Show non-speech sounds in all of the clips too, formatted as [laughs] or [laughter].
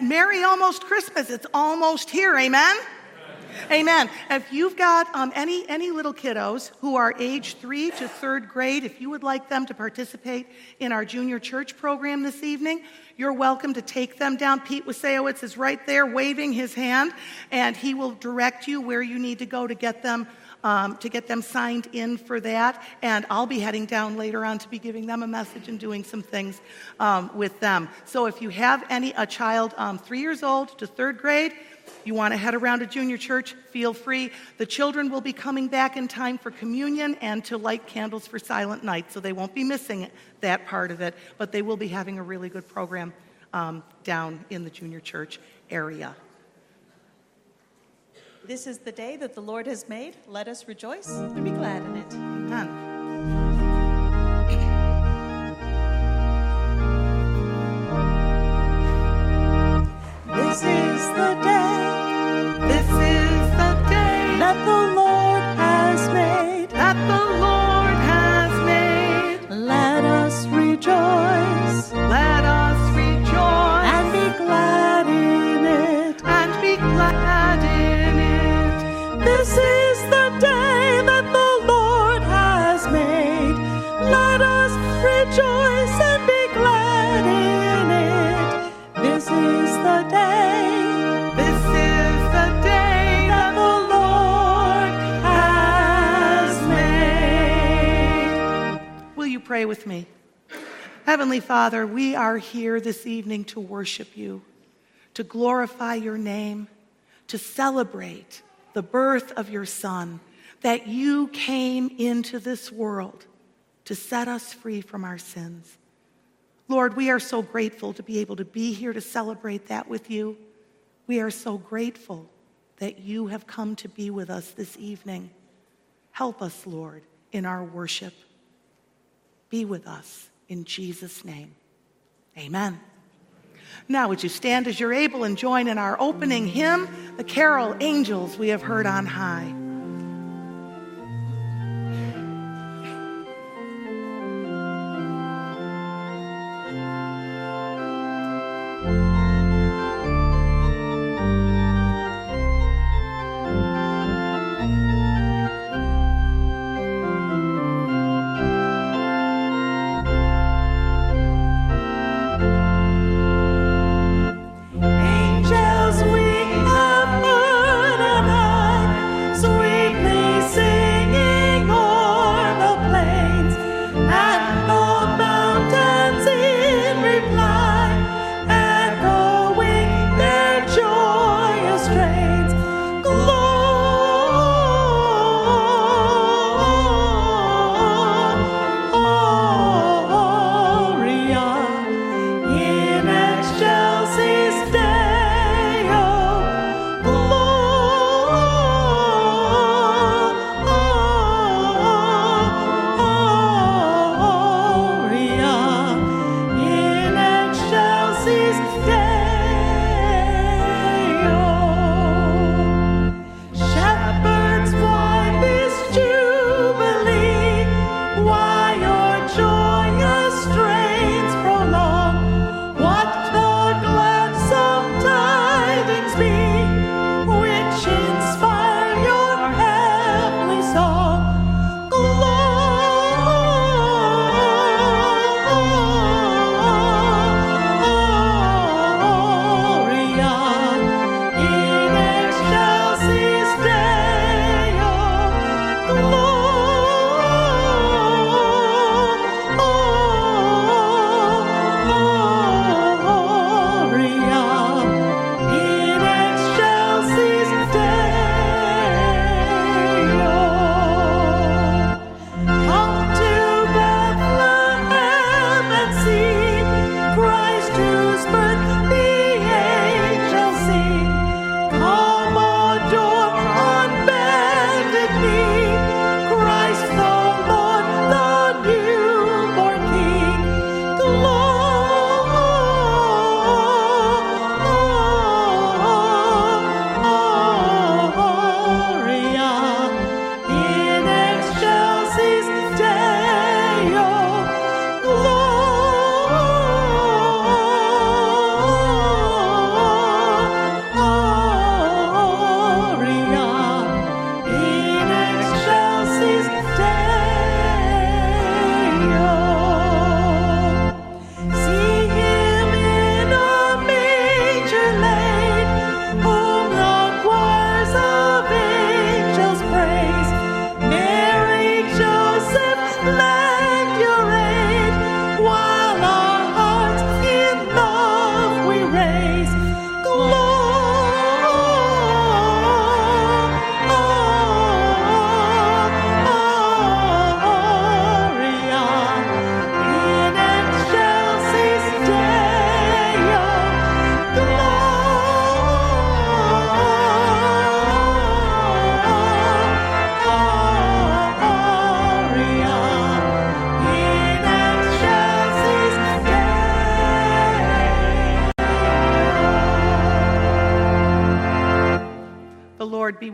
Merry almost Christmas. It's almost here. Amen? Amen. If you've got um, any, any little kiddos who are age three to third grade, if you would like them to participate in our junior church program this evening, you're welcome to take them down. Pete Wasewitz is right there waving his hand, and he will direct you where you need to go to get them um, to get them signed in for that. And I'll be heading down later on to be giving them a message and doing some things um, with them. So if you have any, a child um, three years old to third grade, you want to head around to junior church, feel free. The children will be coming back in time for communion and to light candles for silent night, so they won't be missing that part of it, but they will be having a really good program um, down in the junior church area. This is the day that the Lord has made. Let us rejoice and be glad in it. Amen. This is the day This is the day that the Lord has made. that the pray with me? Heavenly Father, we are here this evening to worship you, to glorify your name, to celebrate the birth of your Son, that you came into this world to set us free from our sins. Lord, we are so grateful to be able to be here to celebrate that with you. We are so grateful that you have come to be with us this evening. Help us, Lord, in our worship. Be with us in Jesus' name. Amen. Now, would you stand as you're able and join in our opening hymn, the carol Angels We Have Heard on High.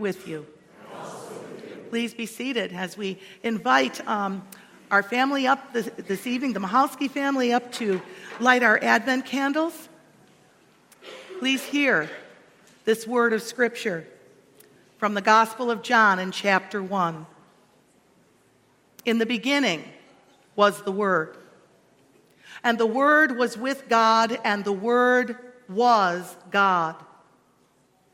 With you. Please be seated as we invite um, our family up this, this evening, the Mahalski family, up to light our Advent candles. Please hear this word of Scripture from the Gospel of John in chapter 1. In the beginning was the Word, and the Word was with God, and the Word was God.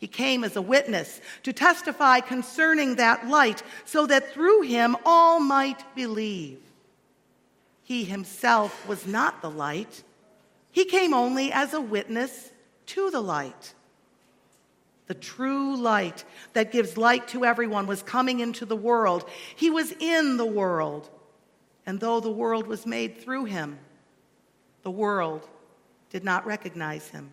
He came as a witness to testify concerning that light, so that through him all might believe. He himself was not the light, he came only as a witness to the light. The true light that gives light to everyone was coming into the world. He was in the world. And though the world was made through him, the world did not recognize him.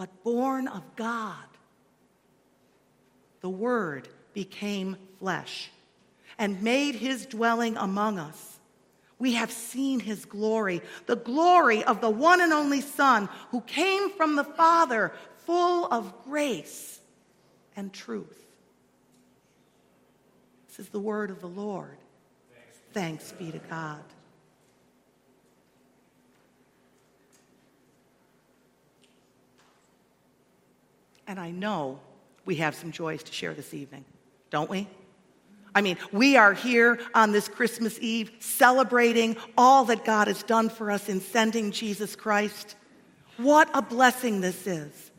but born of God. The Word became flesh and made his dwelling among us. We have seen his glory, the glory of the one and only Son who came from the Father, full of grace and truth. This is the word of the Lord. Thanks be to God. And I know we have some joys to share this evening, don't we? I mean, we are here on this Christmas Eve celebrating all that God has done for us in sending Jesus Christ. What a blessing this is.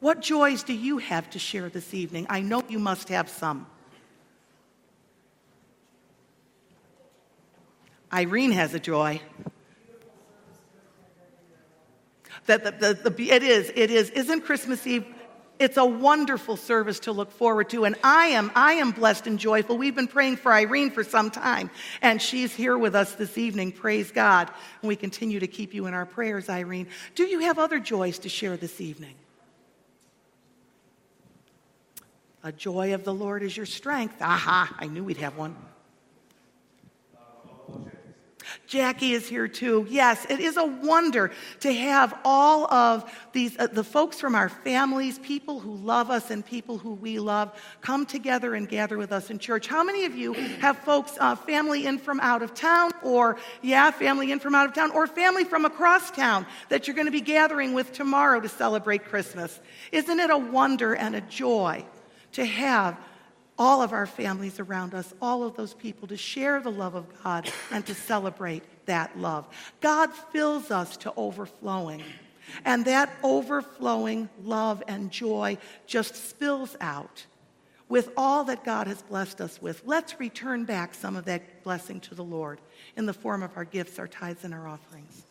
What joys do you have to share this evening? I know you must have some. Irene has a joy. That the, the, the, it is, it is. Isn't Christmas Eve it's a wonderful service to look forward to. And I am, I am blessed and joyful. We've been praying for Irene for some time, and she's here with us this evening. Praise God. And we continue to keep you in our prayers, Irene. Do you have other joys to share this evening? A joy of the Lord is your strength. Aha, I knew we'd have one. Jackie is here too. Yes, it is a wonder to have all of these, uh, the folks from our families, people who love us and people who we love, come together and gather with us in church. How many of you have folks, uh, family in from out of town, or, yeah, family in from out of town, or family from across town that you're going to be gathering with tomorrow to celebrate Christmas? Isn't it a wonder and a joy to have all of our families around us, all of those people, to share the love of God and to celebrate that love. God fills us to overflowing. And that overflowing love and joy just spills out with all that God has blessed us with. Let's return back some of that blessing to the Lord in the form of our gifts, our tithes, and our offerings.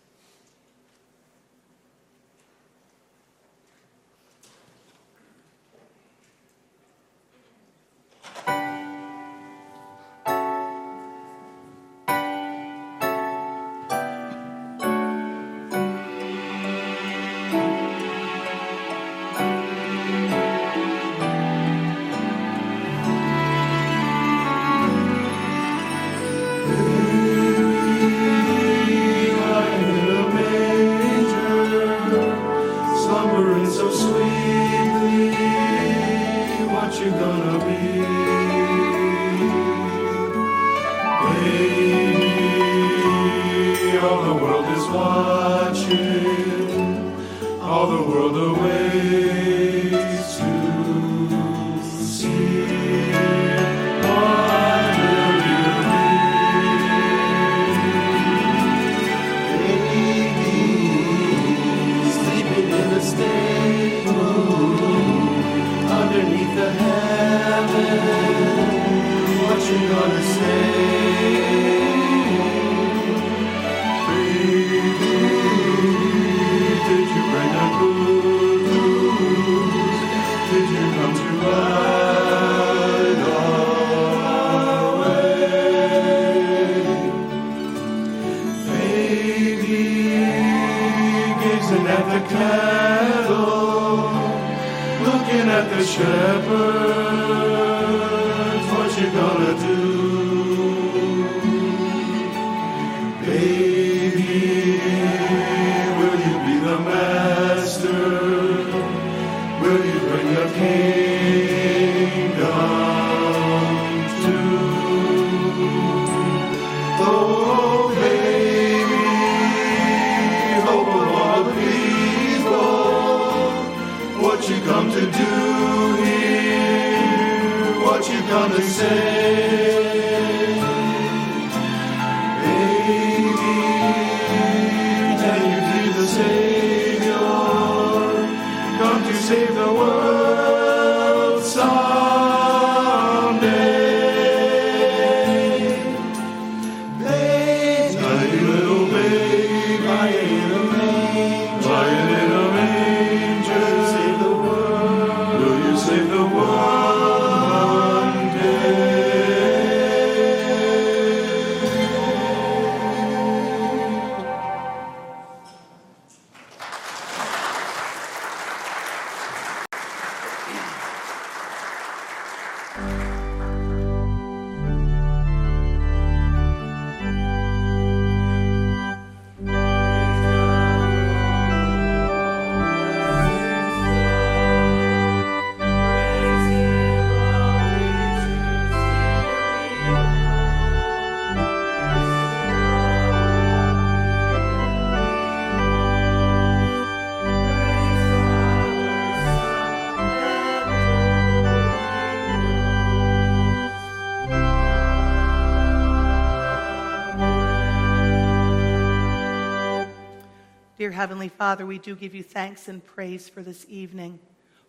Dear Heavenly Father, we do give you thanks and praise for this evening,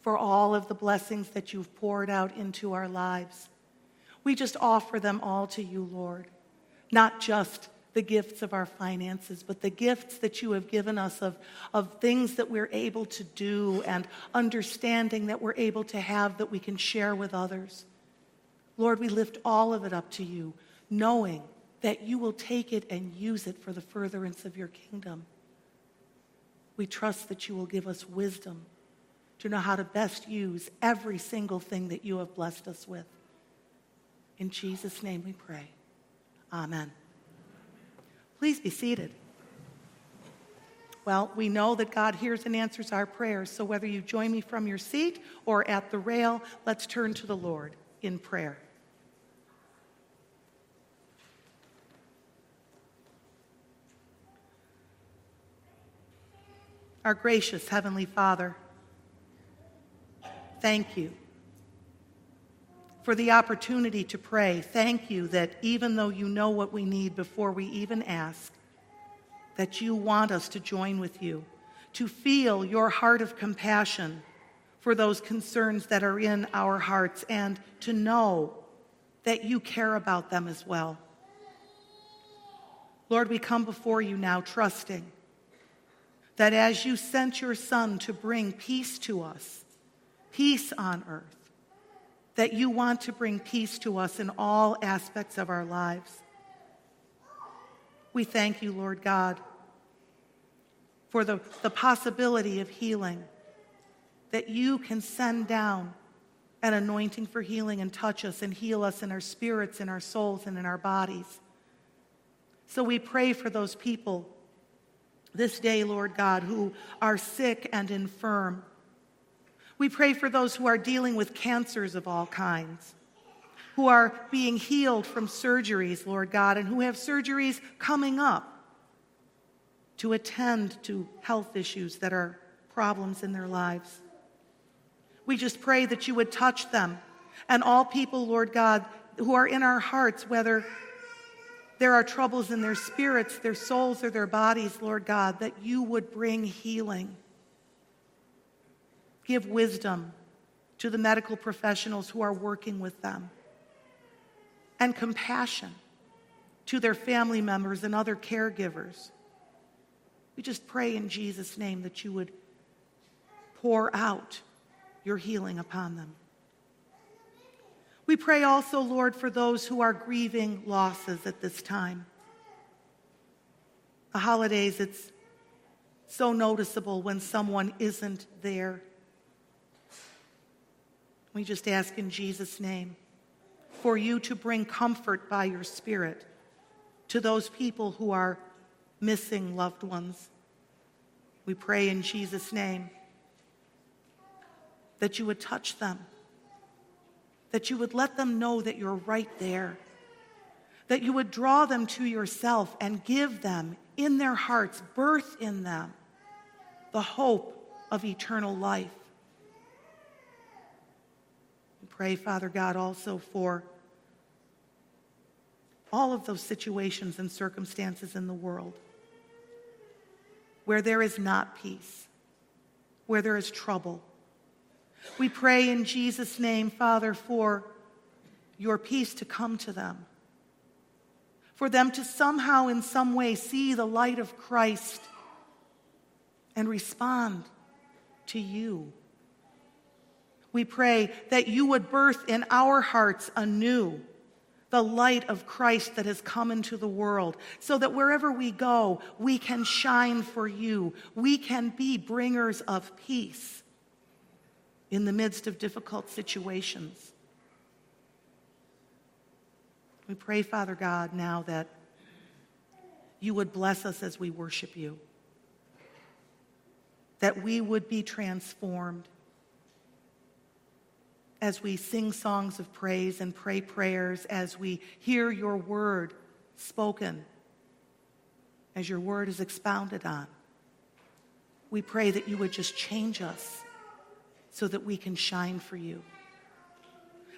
for all of the blessings that you've poured out into our lives. We just offer them all to you, Lord. Not just the gifts of our finances, but the gifts that you have given us of, of things that we're able to do and understanding that we're able to have that we can share with others. Lord, we lift all of it up to you, knowing that you will take it and use it for the furtherance of your kingdom. We trust that you will give us wisdom to know how to best use every single thing that you have blessed us with. In Jesus' name we pray. Amen. Please be seated. Well, we know that God hears and answers our prayers, so whether you join me from your seat or at the rail, let's turn to the Lord in prayer. Our gracious Heavenly Father, thank you for the opportunity to pray. Thank you that even though you know what we need before we even ask, that you want us to join with you, to feel your heart of compassion for those concerns that are in our hearts, and to know that you care about them as well. Lord, we come before you now trusting that as you sent your Son to bring peace to us, peace on earth, that you want to bring peace to us in all aspects of our lives. We thank you, Lord God, for the, the possibility of healing, that you can send down an anointing for healing and touch us and heal us in our spirits, in our souls, and in our bodies. So we pray for those people this day, Lord God, who are sick and infirm. We pray for those who are dealing with cancers of all kinds, who are being healed from surgeries, Lord God, and who have surgeries coming up to attend to health issues that are problems in their lives. We just pray that you would touch them and all people, Lord God, who are in our hearts, whether there are troubles in their spirits, their souls, or their bodies, Lord God, that you would bring healing. Give wisdom to the medical professionals who are working with them, and compassion to their family members and other caregivers. We just pray in Jesus' name that you would pour out your healing upon them. We pray also, Lord, for those who are grieving losses at this time. The holidays, it's so noticeable when someone isn't there. We just ask in Jesus' name for you to bring comfort by your Spirit to those people who are missing loved ones. We pray in Jesus' name that you would touch them, that you would let them know that you're right there, that you would draw them to yourself and give them in their hearts, birth in them, the hope of eternal life. We pray, Father God, also for all of those situations and circumstances in the world where there is not peace, where there is trouble. We pray in Jesus' name, Father, for your peace to come to them, for them to somehow, in some way, see the light of Christ and respond to you. We pray that you would birth in our hearts anew the light of Christ that has come into the world, so that wherever we go, we can shine for you. We can be bringers of peace in the midst of difficult situations. We pray, Father God, now that you would bless us as we worship you, that we would be transformed as we sing songs of praise and pray prayers, as we hear your word spoken, as your word is expounded on. We pray that you would just change us so that we can shine for you.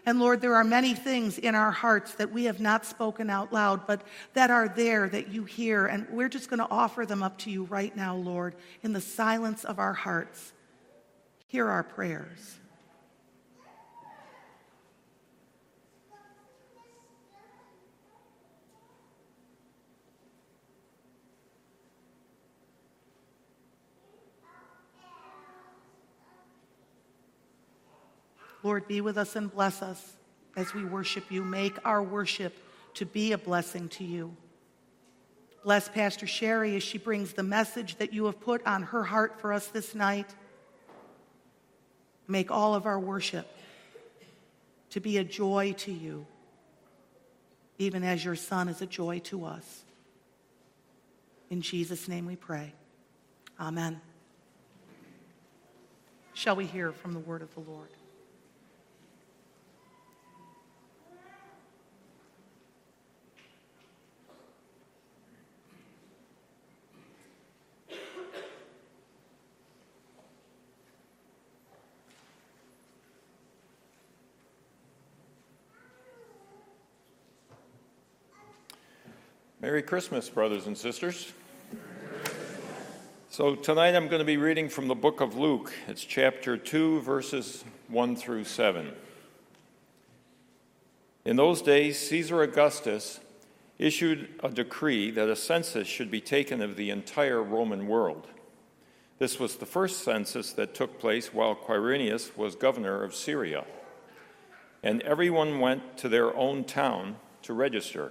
And Lord, there are many things in our hearts that we have not spoken out loud, but that are there that you hear. And we're just going to offer them up to you right now, Lord, in the silence of our hearts. Hear our prayers. Lord, be with us and bless us as we worship you. Make our worship to be a blessing to you. Bless Pastor Sherry as she brings the message that you have put on her heart for us this night. Make all of our worship to be a joy to you, even as your Son is a joy to us. In Jesus' name we pray. Amen. Shall we hear from the word of the Lord? Merry Christmas, brothers and sisters. So, tonight I'm going to be reading from the book of Luke. It's chapter 2, verses 1 through 7. In those days, Caesar Augustus issued a decree that a census should be taken of the entire Roman world. This was the first census that took place while Quirinius was governor of Syria. And everyone went to their own town to register.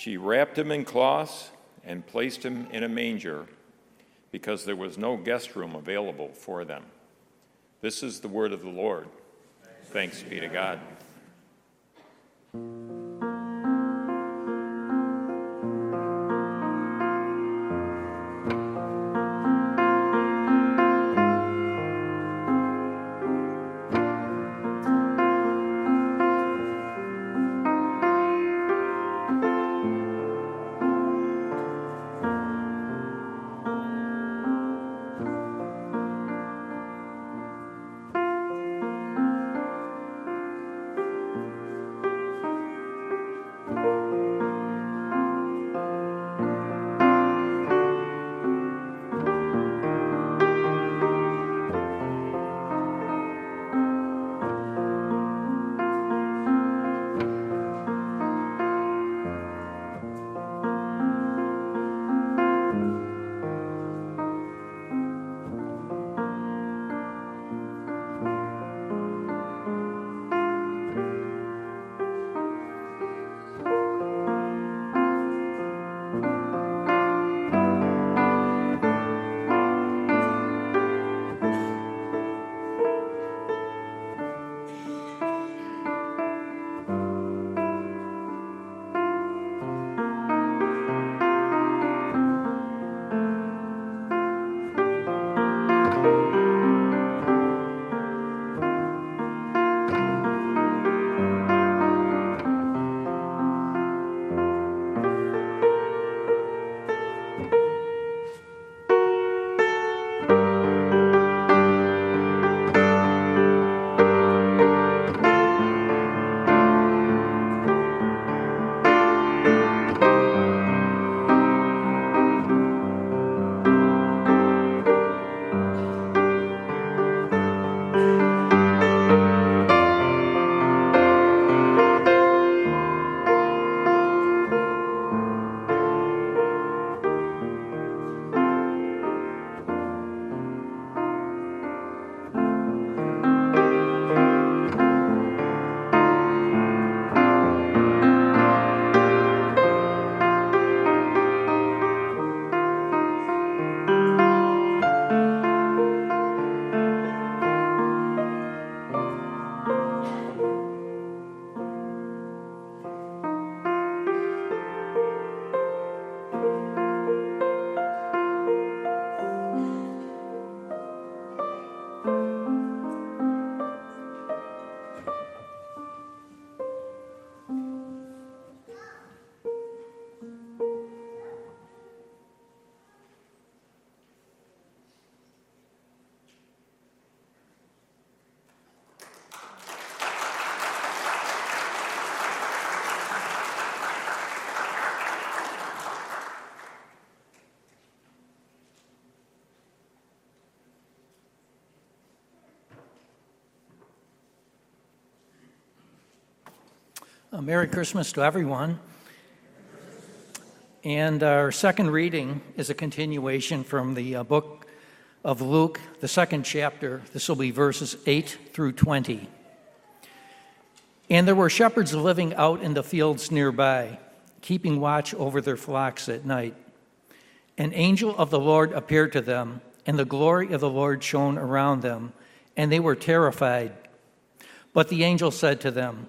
She wrapped him in cloths and placed him in a manger because there was no guest room available for them. This is the word of the Lord. Thanks be to God. Uh, Merry Christmas to everyone. And our second reading is a continuation from the uh, book of Luke, the second chapter. This will be verses 8 through 20. And there were shepherds living out in the fields nearby, keeping watch over their flocks at night. An angel of the Lord appeared to them, and the glory of the Lord shone around them, and they were terrified. But the angel said to them,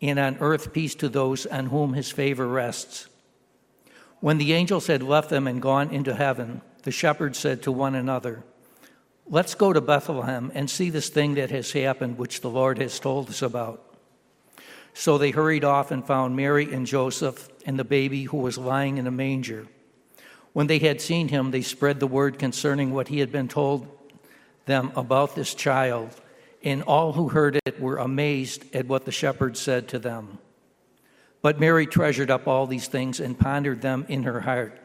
and on earth peace to those on whom his favor rests. When the angels had left them and gone into heaven, the shepherds said to one another, Let's go to Bethlehem and see this thing that has happened, which the Lord has told us about. So they hurried off and found Mary and Joseph and the baby who was lying in a manger. When they had seen him, they spread the word concerning what he had been told them about this child, and all who heard it were amazed at what the shepherds said to them. But Mary treasured up all these things and pondered them in her heart.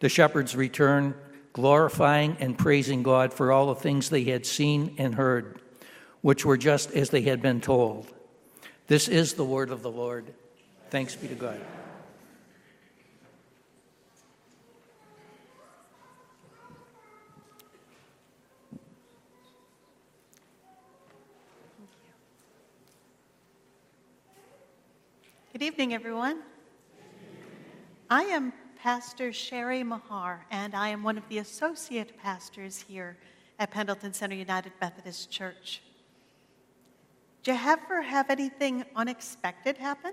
The shepherds returned, glorifying and praising God for all the things they had seen and heard, which were just as they had been told. This is the word of the Lord. Thanks be to God. Good evening, everyone. I am Pastor Sherry Mahar, and I am one of the associate pastors here at Pendleton Center United Methodist Church. Did you ever have anything unexpected happen?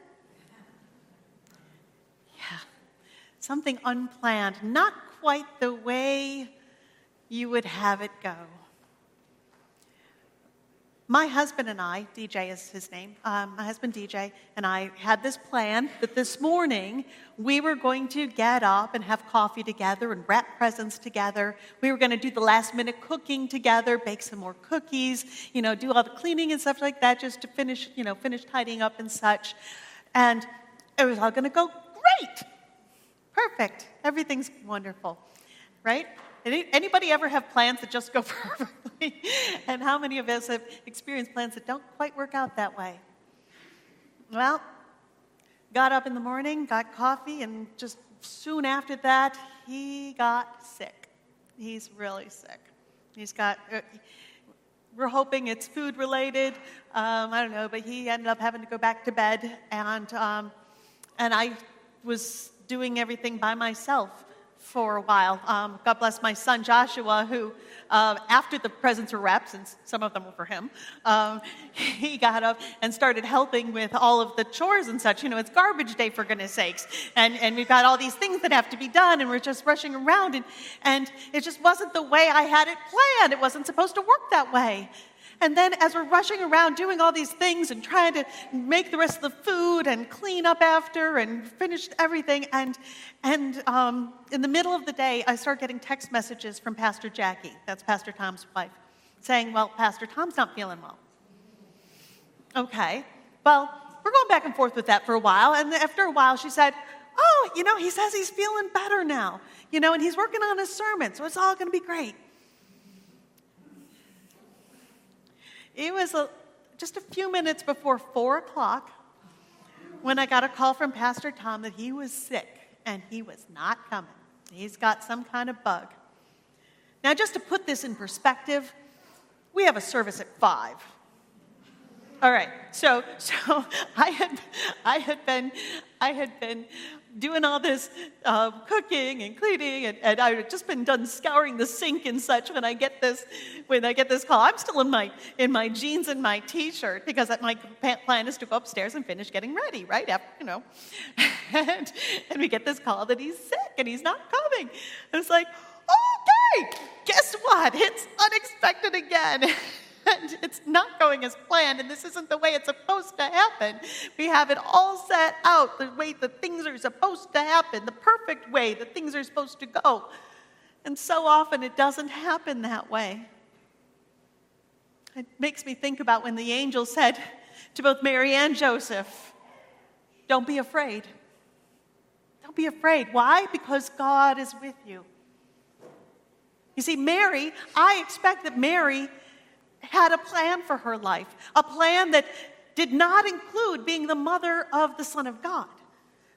Yeah, something unplanned, not quite the way you would have it go. My husband and I, DJ is his name, um, my husband DJ and I had this plan that this morning we were going to get up and have coffee together and wrap presents together. We were going to do the last minute cooking together, bake some more cookies, you know, do all the cleaning and stuff like that just to finish, you know, finish tidying up and such. And it was all going to go great. Perfect. Everything's wonderful, right? Any, anybody ever have plans that just go [laughs] perfectly? [laughs] and how many of us have experienced plans that don't quite work out that way? Well, got up in the morning, got coffee, and just soon after that, he got sick. He's really sick. He's got, uh, we're hoping it's food related. Um, I don't know, but he ended up having to go back to bed, and, um, and I was doing everything by myself for a while. Um, God bless my son Joshua, who, uh, after the presents were wrapped, since some of them were for him, um, [laughs] he got up and started helping with all of the chores and such. You know, it's garbage day for goodness sakes, and and we've got all these things that have to be done, and we're just rushing around, and and it just wasn't the way I had it planned. It wasn't supposed to work that way. And then, as we're rushing around doing all these things and trying to make the rest of the food and clean up after and finish everything, and, and um, in the middle of the day, I start getting text messages from Pastor Jackie, that's Pastor Tom's wife, saying, Well, Pastor Tom's not feeling well. Okay, well, we're going back and forth with that for a while, and after a while, she said, Oh, you know, he says he's feeling better now, you know, and he's working on his sermon, so it's all going to be great. It was a, just a few minutes before four o'clock when I got a call from Pastor Tom that he was sick and he was not coming. He's got some kind of bug. Now, just to put this in perspective, we have a service at five. All right, so so [laughs] I had I had been I had been doing all this uh, cooking and cleaning, and, and I've just been done scouring the sink and such. When I get this, when I get this call, I'm still in my in my jeans and my t-shirt because my plan is to go upstairs and finish getting ready, right? After, you know, [laughs] and, and we get this call that he's sick and he's not coming. And it's like, okay, guess what? It's unexpected again. [laughs] and it's not going as planned, and this isn't the way it's supposed to happen. We have it all set out the way that things are supposed to happen, the perfect way that things are supposed to go. And so often it doesn't happen that way. It makes me think about when the angel said to both Mary and Joseph, Don't be afraid. Don't be afraid. Why? Because God is with you. You see, Mary, I expect that Mary had a plan for her life, a plan that did not include being the mother of the Son of God.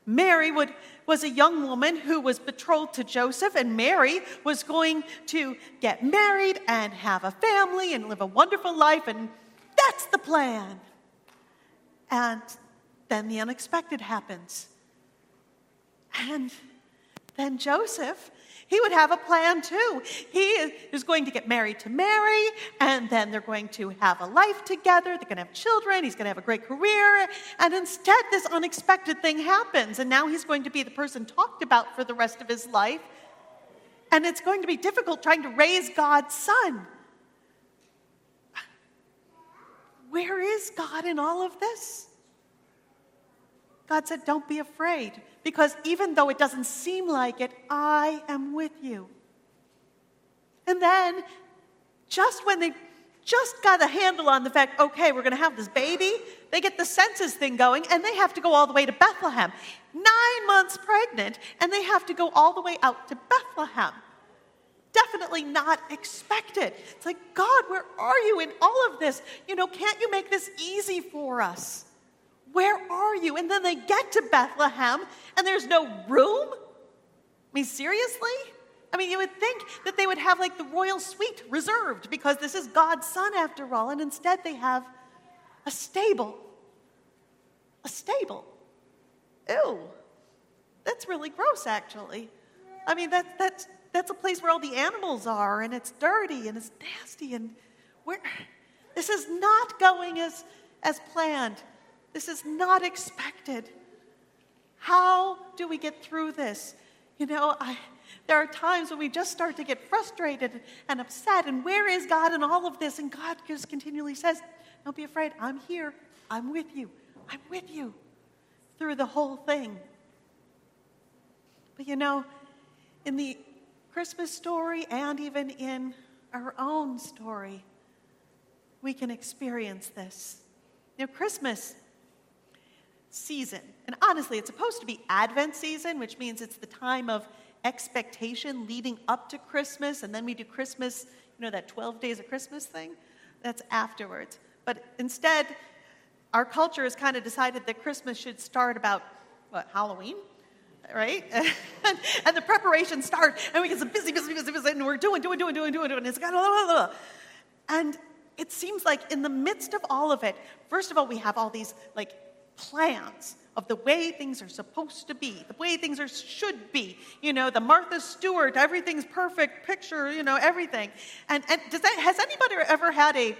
Mary would, was a young woman who was betrothed to Joseph, and Mary was going to get married and have a family and live a wonderful life, and that's the plan. And then the unexpected happens. And then Joseph he would have a plan too. He is going to get married to Mary, and then they're going to have a life together. They're going to have children. He's going to have a great career. And instead, this unexpected thing happens, and now he's going to be the person talked about for the rest of his life. And it's going to be difficult trying to raise God's son. Where is God in all of this? God said, Don't be afraid, because even though it doesn't seem like it, I am with you. And then, just when they just got a handle on the fact, okay, we're going to have this baby, they get the census thing going, and they have to go all the way to Bethlehem. Nine months pregnant, and they have to go all the way out to Bethlehem. Definitely not expected. It's like, God, where are you in all of this? You know, can't you make this easy for us? Where are you? And then they get to Bethlehem and there's no room? I mean, seriously? I mean, you would think that they would have like the royal suite reserved because this is God's son after all, and instead they have a stable. A stable. Ew. That's really gross, actually. I mean, that, that's, that's a place where all the animals are, and it's dirty and it's nasty, and where this is not going as, as planned. This is not expected. How do we get through this? You know, I, there are times when we just start to get frustrated and upset, and where is God in all of this? And God just continually says, Don't be afraid, I'm here, I'm with you, I'm with you through the whole thing. But you know, in the Christmas story and even in our own story, we can experience this. You know, Christmas season. And honestly, it's supposed to be Advent season, which means it's the time of expectation leading up to Christmas, and then we do Christmas, you know, that 12 days of Christmas thing. That's afterwards. But instead, our culture has kind of decided that Christmas should start about, what, Halloween? Right? [laughs] and, the preparations start, and we get some busy, busy, busy, busy, and we're doing, doing, doing, doing, doing, doing. And it's. And it seems like in the midst of all of it, first of all, we have all these like plans of the way things are supposed to be, the way things are should be. You know, the Martha Stewart, everything's perfect picture, you know, everything. And, and does that, has anybody ever had a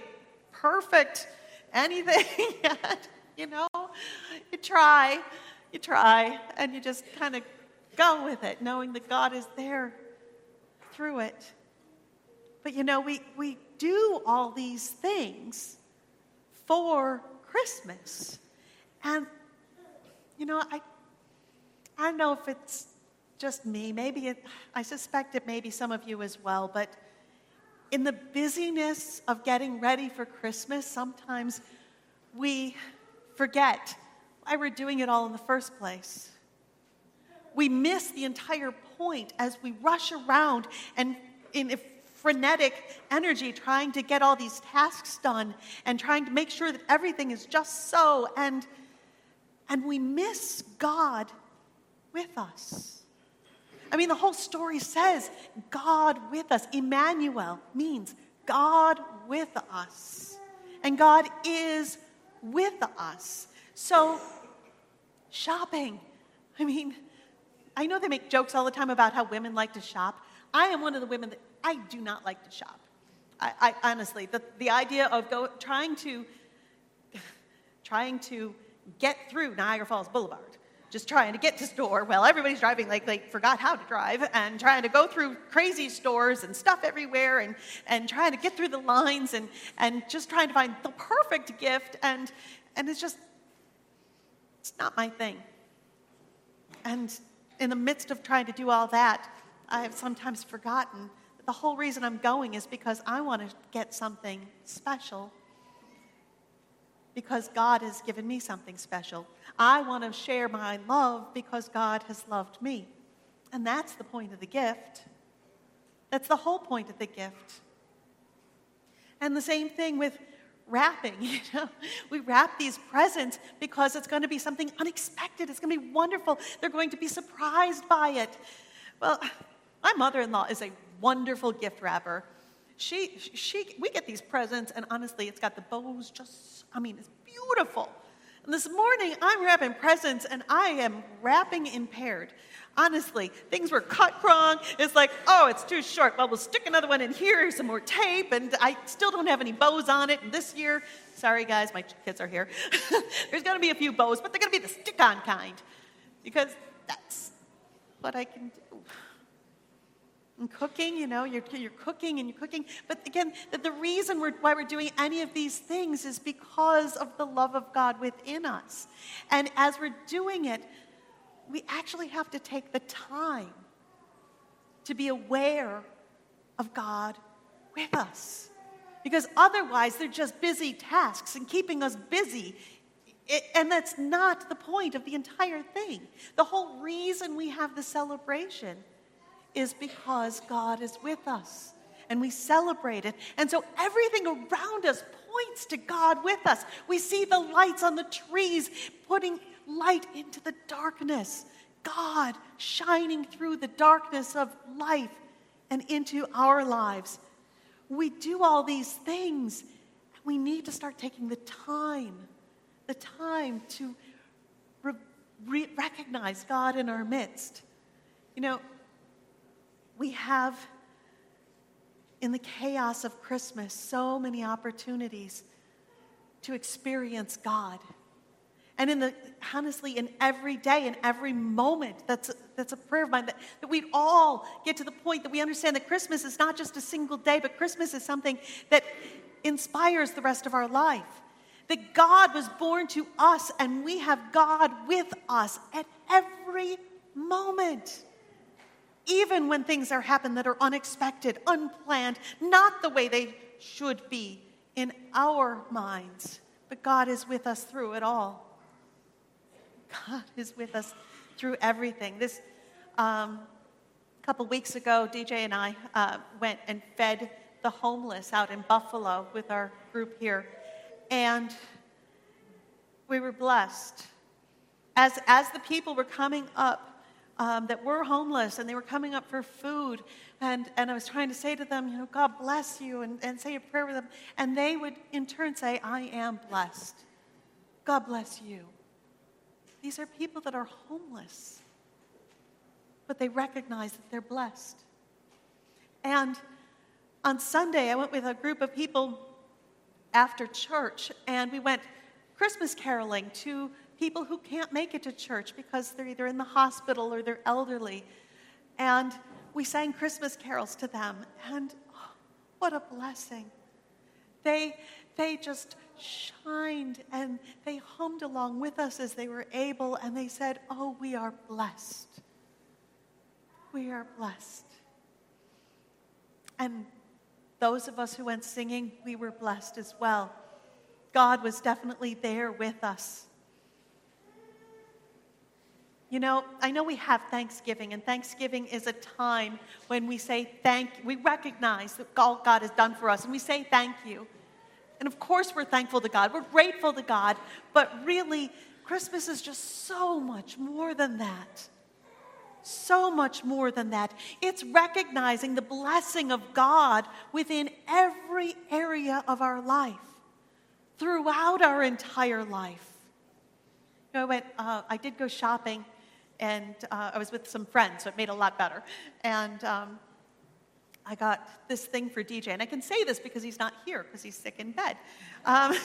perfect anything [laughs] yet? You know, you try, you try, and you just kind of go with it, knowing that God is there through it. But you know, we, we do all these things for Christmas. And, you know, I, I don't know if it's just me. Maybe it, I suspect it may be some of you as well. But in the busyness of getting ready for Christmas, sometimes we forget why we're doing it all in the first place. We miss the entire point as we rush around and in frenetic energy trying to get all these tasks done and trying to make sure that everything is just so. And and we miss God with us. I mean, the whole story says God with us. Emmanuel means God with us. And God is with us. So, shopping. I mean, I know they make jokes all the time about how women like to shop. I am one of the women that I do not like to shop. I, I honestly, the, the idea of go, trying to [laughs] trying to get through Niagara Falls Boulevard just trying to get to store. Well, everybody's driving like they forgot how to drive and trying to go through crazy stores and stuff everywhere and, and trying to get through the lines and, and just trying to find the perfect gift. And, and it's just, it's not my thing. And in the midst of trying to do all that, I have sometimes forgotten that the whole reason I'm going is because I want to get something special because God has given me something special. I want to share my love because God has loved me. And that's the point of the gift. That's the whole point of the gift. And the same thing with wrapping. [laughs] You know, we wrap these presents because it's going to be something unexpected. It's going to be wonderful. They're going to be surprised by it. Well, my mother-in-law is a wonderful gift wrapper. She, she, we get these presents, and honestly, it's got the bows just, I mean, it's beautiful. And this morning, I'm wrapping presents, and I am wrapping impaired. Honestly, things were cut wrong. It's like, oh, it's too short. Well, we'll stick another one in here, some more tape, and I still don't have any bows on it. And this year, sorry guys, my kids are here. [laughs] There's going to be a few bows, but they're going to be the stick on kind because that's what I can do. And cooking, you know, you're, you're cooking and you're cooking. But again, the, the reason we're, why we're doing any of these things is because of the love of God within us. And as we're doing it, we actually have to take the time to be aware of God with us. Because otherwise, they're just busy tasks and keeping us busy. It, and that's not the point of the entire thing. The whole reason we have the celebration is because God is with us and we celebrate it. And so everything around us points to God with us. We see the lights on the trees putting light into the darkness. God shining through the darkness of life and into our lives. We do all these things, and we need to start taking the time, the time to re- re- recognize God in our midst. You know, we have in the chaos of Christmas so many opportunities to experience God. And in the honestly, in every day, in every moment, that's a, that's a prayer of mine that, that we'd all get to the point that we understand that Christmas is not just a single day, but Christmas is something that inspires the rest of our life. That God was born to us and we have God with us at every moment. Even when things are happen that are unexpected, unplanned, not the way they should be in our minds. But God is with us through it all. God is with us through everything. This um, couple weeks ago, DJ and I uh, went and fed the homeless out in Buffalo with our group here, and we were blessed. As, as the people were coming up um, that were homeless and they were coming up for food, and, and I was trying to say to them, you know, God bless you, and, and say a prayer with them, and they would in turn say, I am blessed. God bless you. These are people that are homeless, but they recognize that they're blessed. And on Sunday, I went with a group of people after church, and we went Christmas caroling to people who can't make it to church because they're either in the hospital or they're elderly. And we sang Christmas carols to them, and oh, what a blessing. They, they just shined and they hummed along with us as they were able, and they said, Oh, we are blessed. We are blessed. And those of us who went singing, we were blessed as well. God was definitely there with us. You know, I know we have Thanksgiving, and Thanksgiving is a time when we say thank we recognize that all God has done for us, and we say thank you. And of course, we're thankful to God, we're grateful to God, but really, Christmas is just so much more than that. So much more than that. It's recognizing the blessing of God within every area of our life, throughout our entire life. You know, I, went, uh, I did go shopping, and uh, I was with some friends, so it made it a lot better. And um, I got this thing for DJ, and I can say this because he's not here because he's sick in bed. Um,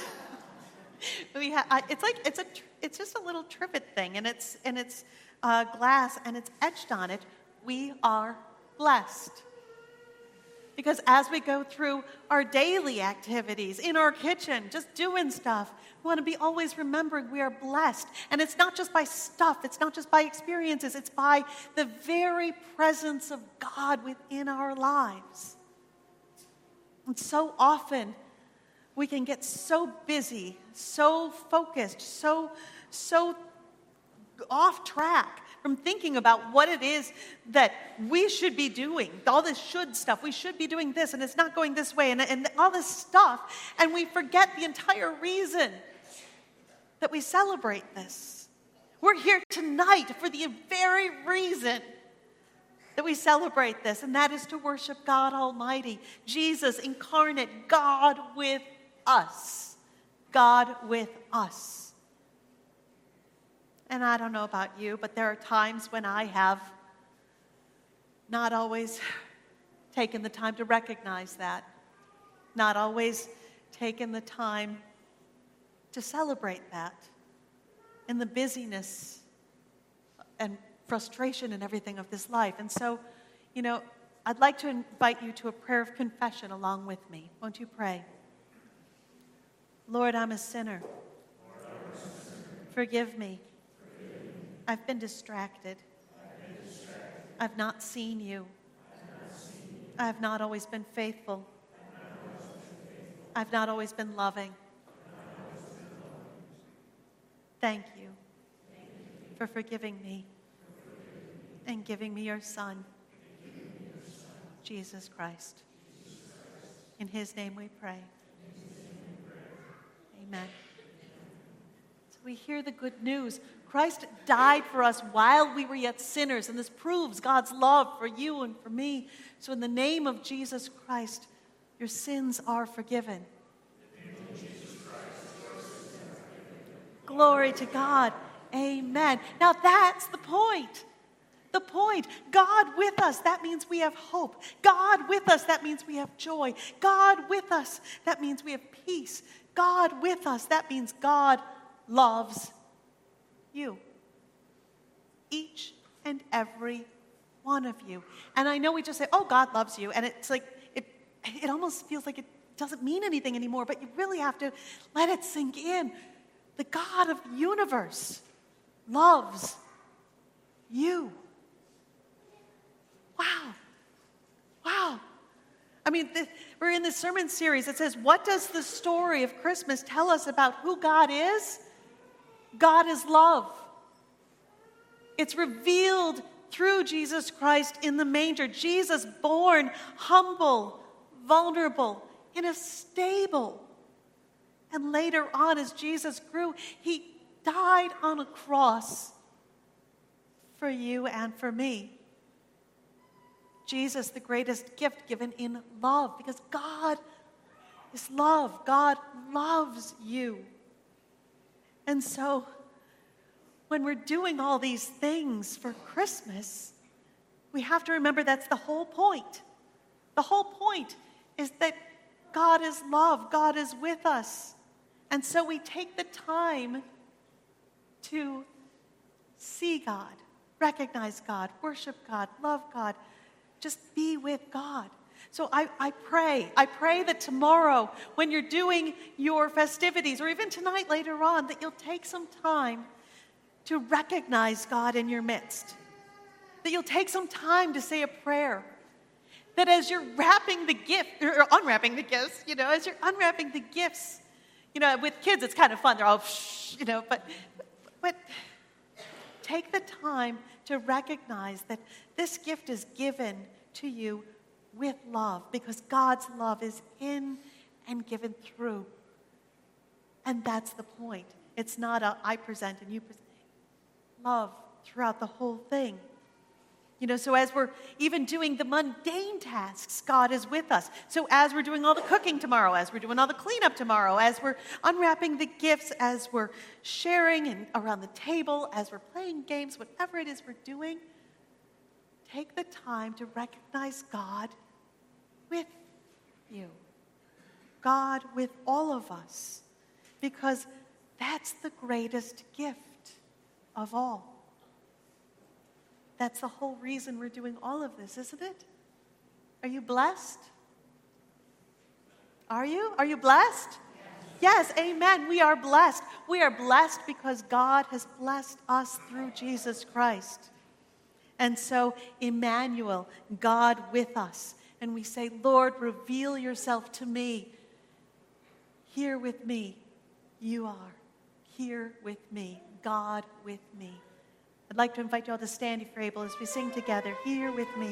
[laughs] we ha- I- it's like it's a tr- it's just a little trivet thing, and it's and it's uh, glass, and it's etched on it. We are blessed. Because as we go through our daily activities in our kitchen, just doing stuff, we want to be always remembering we are blessed. And it's not just by stuff, it's not just by experiences, it's by the very presence of God within our lives. And so often we can get so busy, so focused, so so off track from thinking about what it is that we should be doing. All this should stuff. We should be doing this, and it's not going this way, and, and all this stuff. And we forget the entire reason that we celebrate this. We're here tonight for the very reason that we celebrate this, and that is to worship God Almighty, Jesus incarnate, God with us. God with us. And I don't know about you, but there are times when I have not always taken the time to recognize that, not always taken the time to celebrate that in the busyness and frustration and everything of this life. And so, you know, I'd like to invite you to a prayer of confession along with me. Won't you pray? Lord, I'm a sinner. Forgive me. I've been distracted. I've not seen you. I have not always been faithful. I've not always been loving. Thank you for forgiving me and giving me your Son, Jesus Christ. In his name we pray. Amen. So we hear the good news. Christ died for us while we were yet sinners, and this proves God's love for you and for me. So, in the name of Jesus Christ, your sins are forgiven. Glory to God. Amen. Now, that's the point. The point. God with us, that means we have hope. God with us, that means we have joy. God with us, that means we have peace. God with us, that means God loves you. Each and every one of you. And I know we just say, oh, God loves you. And it's like, it, it almost feels like it doesn't mean anything anymore, but you really have to let it sink in. The God of the universe loves you. Wow. Wow. I mean, the, we're in this sermon series that says, What does the story of Christmas tell us about who God is? God is love. It's revealed through Jesus Christ in the manger. Jesus born humble, vulnerable, in a stable. And later on, as Jesus grew, he died on a cross for you and for me. Jesus, the greatest gift given in love, because God is love. God loves you. And so, when we're doing all these things for Christmas, we have to remember that's the whole point. The whole point is that God is love, God is with us. And so we take the time to see God, recognize God, worship God, love God, just be with God. So I, I pray, I pray that tomorrow, when you're doing your festivities, or even tonight later on, that you'll take some time to recognize God in your midst. That you'll take some time to say a prayer. That as you're wrapping the gift, or unwrapping the gifts, you know, as you're unwrapping the gifts, you know, with kids it's kind of fun. They're all, you know, but, but take the time to recognize that this gift is given to you with love because God's love is in and given through. And that's the point. It's not a I present and you present. Love throughout the whole thing. You know, so as we're even doing the mundane tasks, God is with us. So as we're doing all the cooking tomorrow, as we're doing all the cleanup tomorrow, as we're unwrapping the gifts, as we're sharing and around the table, as we're playing games, whatever it is we're doing, take the time to recognize God with you. God with all of us. Because That's the greatest gift of all. That's the whole reason we're doing all of this, isn't it? Are you blessed? Are you? Are you blessed? Yes, amen. We are blessed. We are blessed because God has blessed us through Jesus Christ. And so, Emmanuel, God with us. And we say, Lord, reveal yourself to me. Here with me, you are. Here with me, God with me. I'd like to invite you all to stand if you're able as we sing together, Here with me.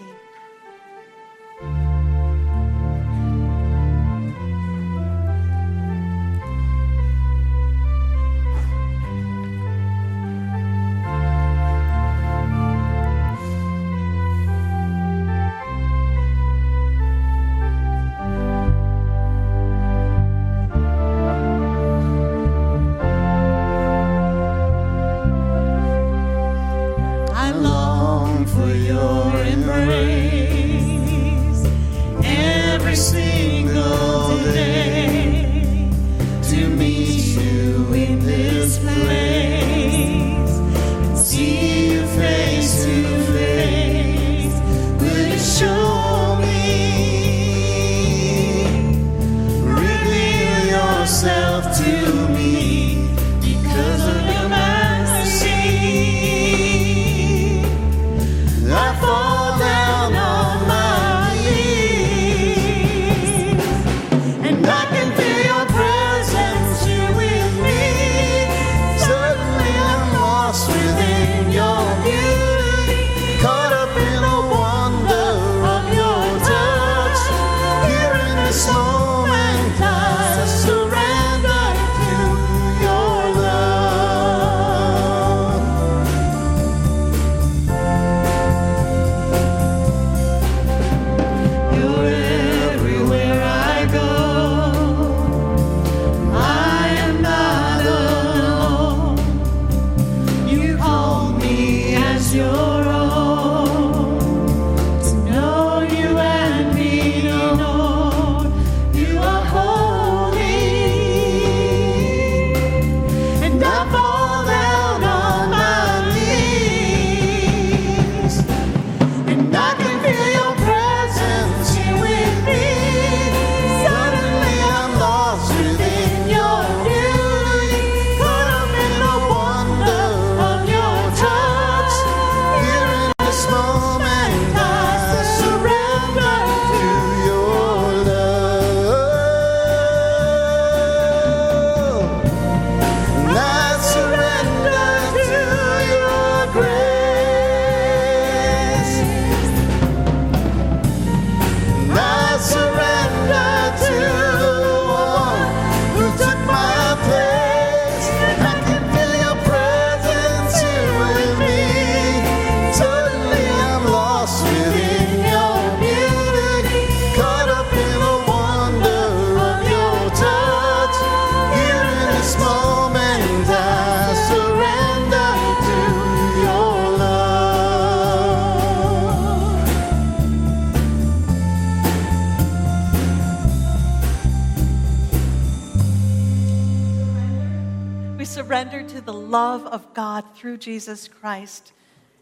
Jesus Christ,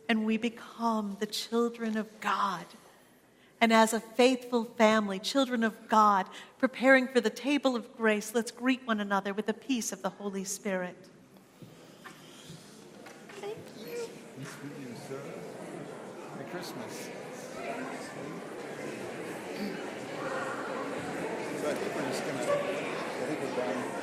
and we become the children of God. And as a faithful family, children of God, preparing for the table of grace, let's greet one another with the peace of the Holy Spirit. Merry Christmas. So I think we're just gonna, I think we're done.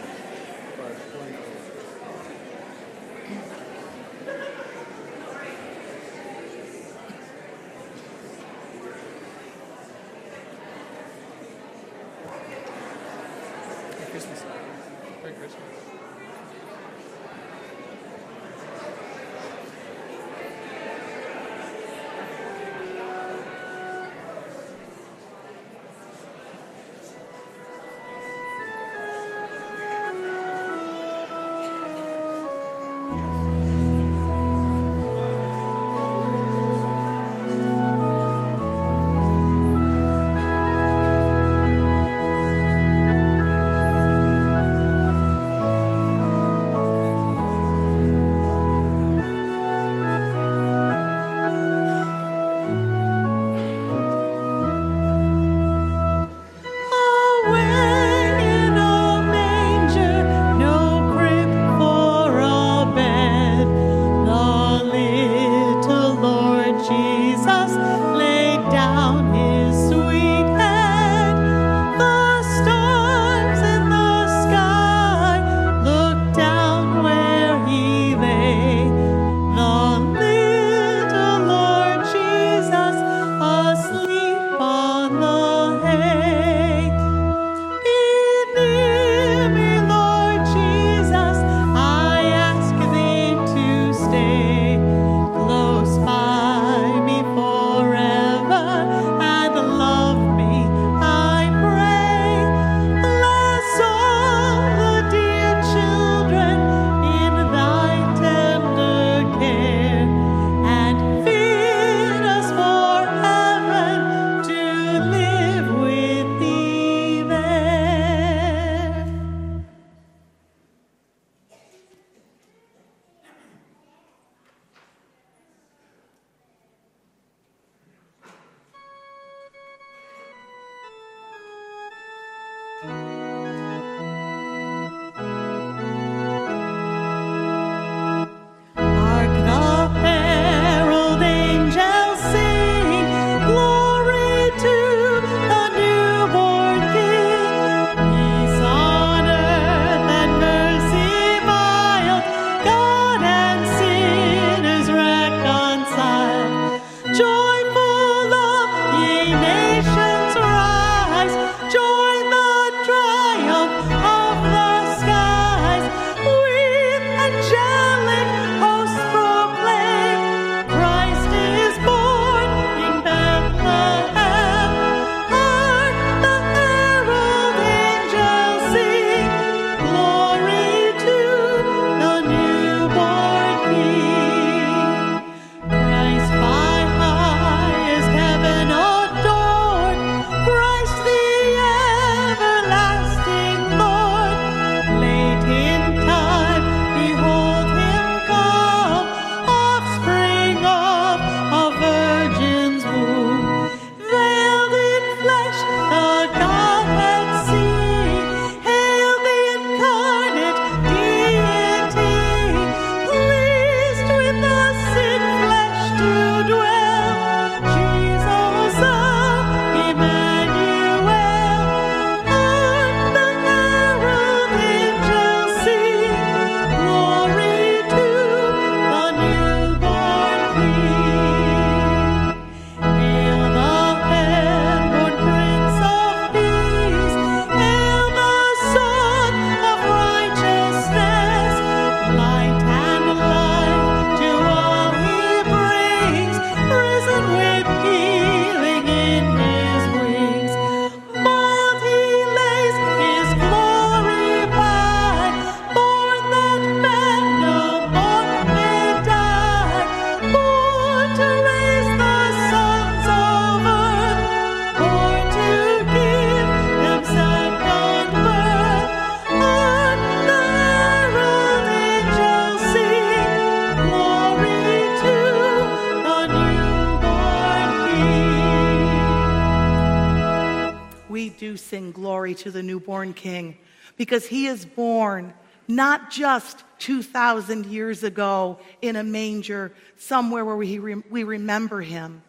King because he is born not just 2,000 years ago in a manger somewhere where we, re- we remember him,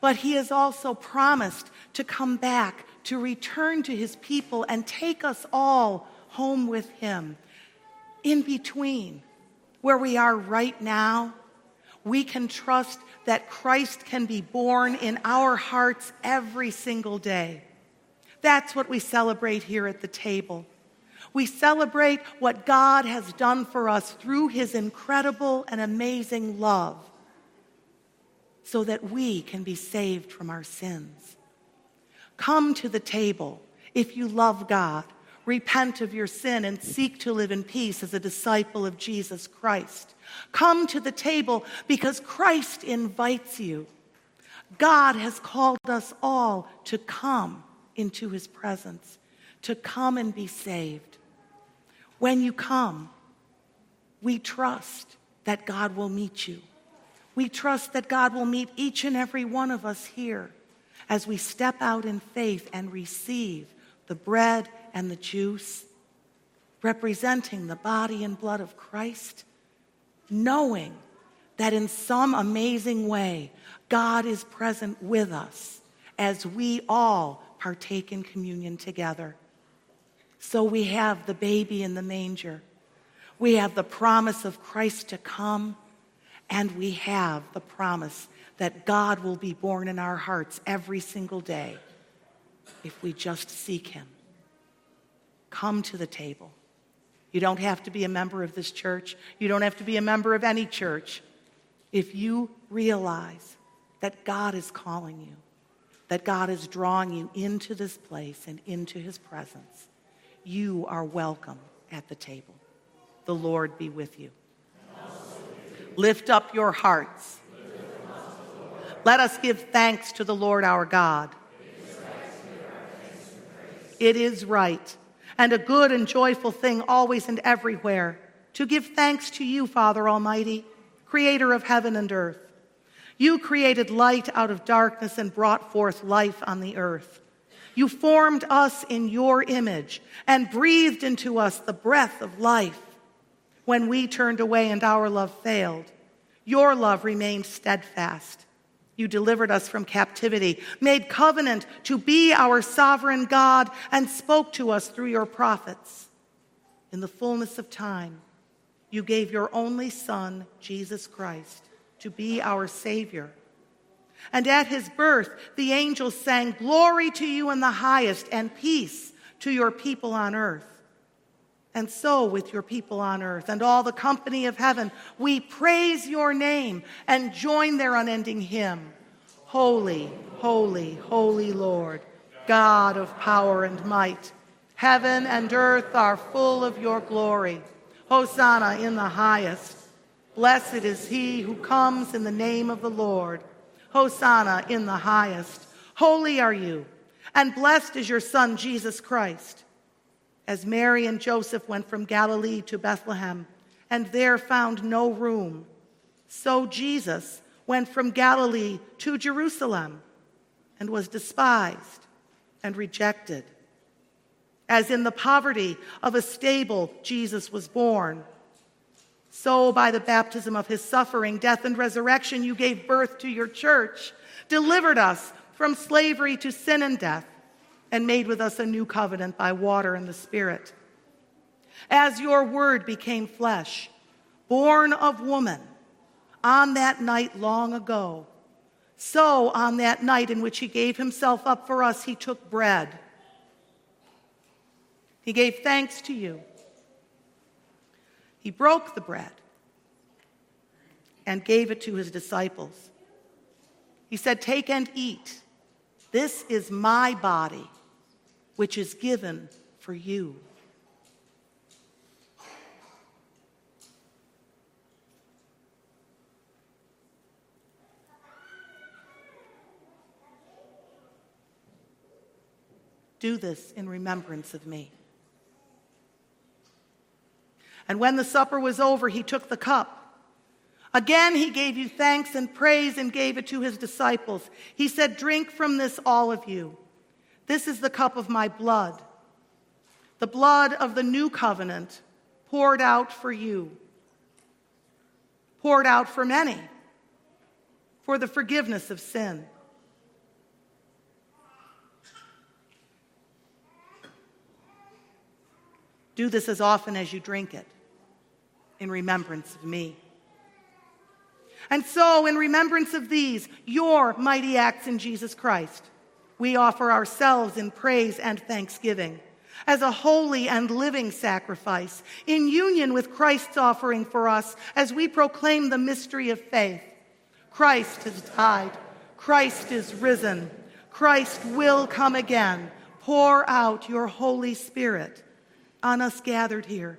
but he has also promised to come back, to return to his people, and take us all home with him. In between, where we are right now, we can trust that Christ can be born in our hearts every single day. That's what we celebrate here at the table. We celebrate what God has done for us through his incredible and amazing love so that we can be saved from our sins. Come to the table if you love God, repent of your sin, and seek to live in peace as a disciple of Jesus Christ. Come to the table because Christ invites you. God has called us all to come into his presence, to come and be saved. When you come, we trust that God will meet you. We trust that God will meet each and every one of us here as we step out in faith and receive the bread and the juice, representing the body and blood of Christ, knowing that in some amazing way, God is present with us as we all partake in communion together. So we have the baby in the manger. We have the promise of Christ to come and we have the promise that God will be born in our hearts every single day if we just seek Him. Come to the table. You don't have to be a member of this church, you don't have to be a member of any church. If you realize that God is calling you, that God is drawing you into this place and into His presence, you are welcome at the table. The Lord be with you. Lift up your hearts. Let us give thanks to the Lord our God. It is right and a good and joyful thing always and everywhere to give thanks to you, Father Almighty, creator of heaven and earth. You created light out of darkness and brought forth life on the earth. You formed us in your image and breathed into us the breath of life. When we turned away and our love failed, your love remained steadfast. You delivered us from captivity, made covenant to be our sovereign God, and spoke to us through your prophets. In the fullness of time, you gave your only Son, Jesus Christ, to be our Savior. And at his birth, the angels sang, Glory to you in the highest, and peace to your people on earth. And so, with your people on earth and all the company of heaven, we praise your name and join their unending hymn Holy, holy, holy Lord, God of power and might. Heaven and earth are full of your glory. Hosanna in the highest. Blessed is he who comes in the name of the Lord. Hosanna in the highest. Holy are you, and blessed is your Son, Jesus Christ as Mary and Joseph went from Galilee to Bethlehem and there found no room, so Jesus went from Galilee to Jerusalem and was despised and rejected. As in the poverty of a stable, Jesus was born. So, by the baptism of his suffering, death, and resurrection, you gave birth to your church, delivered us from slavery to sin and death and made with us a new covenant by water and the Spirit. As your word became flesh, born of woman, on that night long ago, so on that night in which he gave himself up for us, he took bread. He gave thanks to you. He broke the bread and gave it to his disciples. He said, Take and eat. This is my body which is given for you. Do this in remembrance of me. And when the supper was over, he took the cup. Again, he gave you thanks and praise and gave it to his disciples. He said, Drink from this, all of you. This is the cup of my blood, the blood of the new covenant poured out for you, poured out for many for the forgiveness of sin. Do this as often as you drink it in remembrance of me. And so, in remembrance of these, your mighty acts in Jesus Christ, we offer ourselves in praise and thanksgiving as a holy and living sacrifice, in union with Christ's offering for us as we proclaim the mystery of faith. Christ has died, Christ is risen, Christ will come again. Pour out your Holy Spirit on us gathered here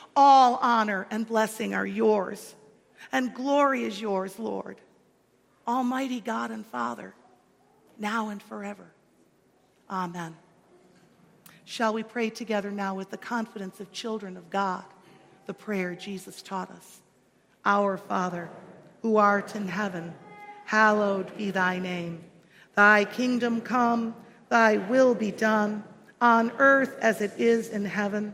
all honor and blessing are yours, and glory is yours, Lord, Almighty God and Father, now and forever. Amen. Shall we pray together now with the confidence of children of God, the prayer Jesus taught us? Our Father, who art in heaven, hallowed be thy name. Thy kingdom come, thy will be done, on earth as it is in heaven.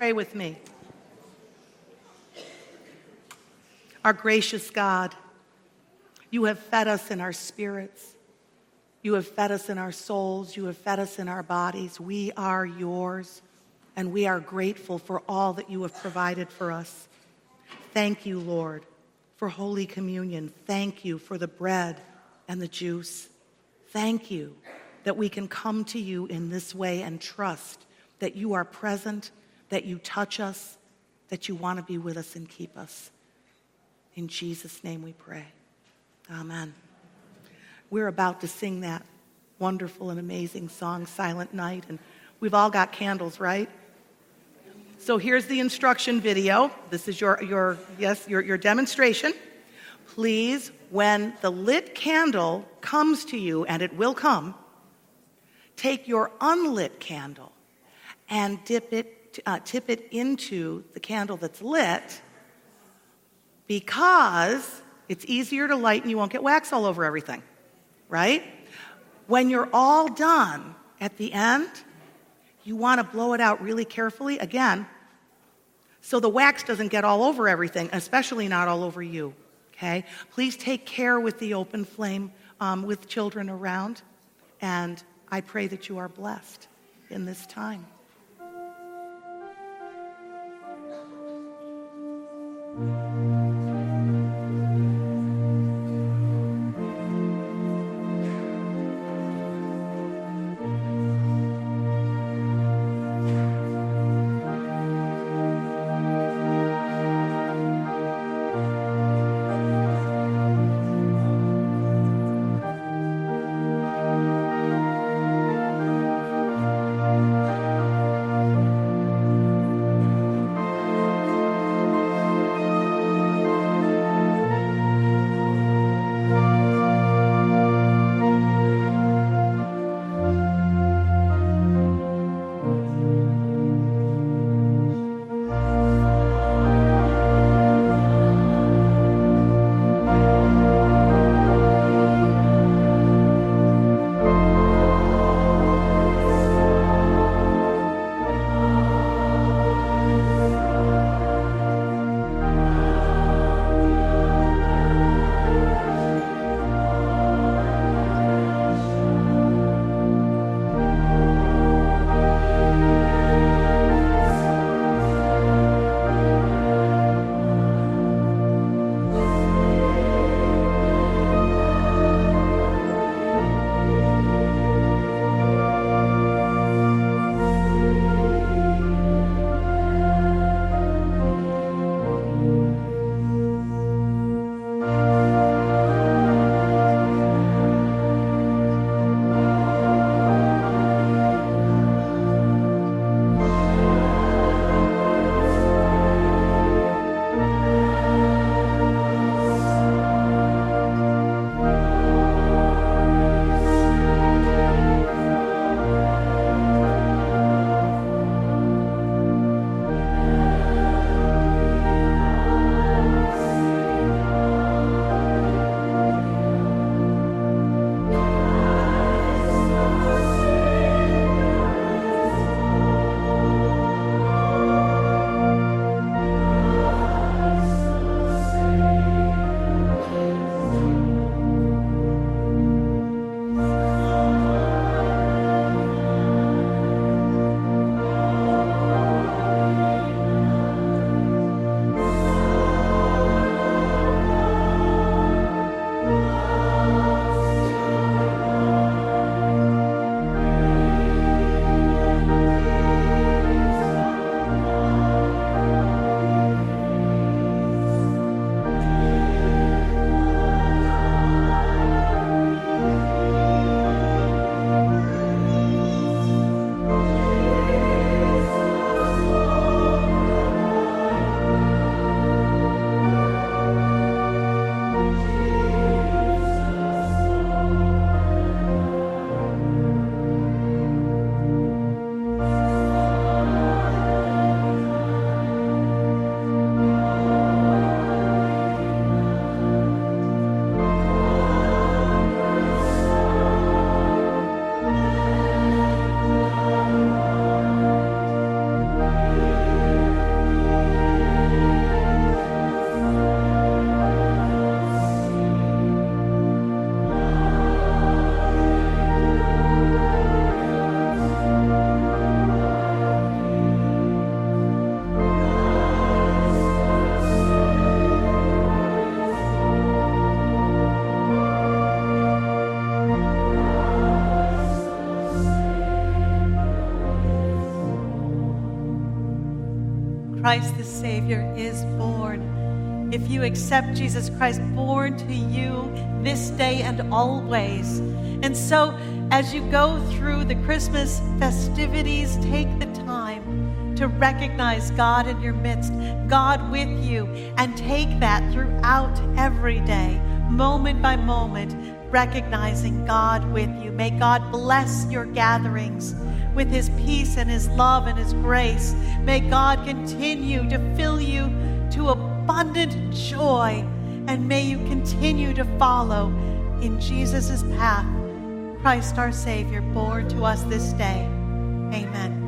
Pray with me. Our gracious God, you have fed us in our spirits. You have fed us in our souls. You have fed us in our bodies. We are yours, and we are grateful for all that you have provided for us. Thank you, Lord, for Holy Communion. Thank you for the bread and the juice. Thank you that we can come to you in this way and trust that you are present, that you touch us, that you want to be with us and keep us. In Jesus' name we pray. Amen. We're about to sing that wonderful and amazing song, Silent Night, and we've all got candles, right? So here's the instruction video. This is your, your yes, your, your demonstration. Please, when the lit candle comes to you, and it will come, take your unlit candle and dip it, uh, tip it into the candle that's lit because it's easier to light and you won't get wax all over everything, right? When you're all done at the end, you want to blow it out really carefully again so the wax doesn't get all over everything, especially not all over you. Okay? Please take care with the open flame um, with children around, and I pray that you are blessed in this time. Música Christ the Savior is born. If you accept Jesus Christ born to you this day and always. And so, as you go through the Christmas festivities, take the time to recognize God in your midst, God with you, and take that throughout every day, moment by moment, recognizing God with you. May God bless your gatherings with his peace and his love and his grace. May God continue to fill you to abundant joy, and may you continue to follow in Jesus' path, Christ our Savior, born to us this day. Amen.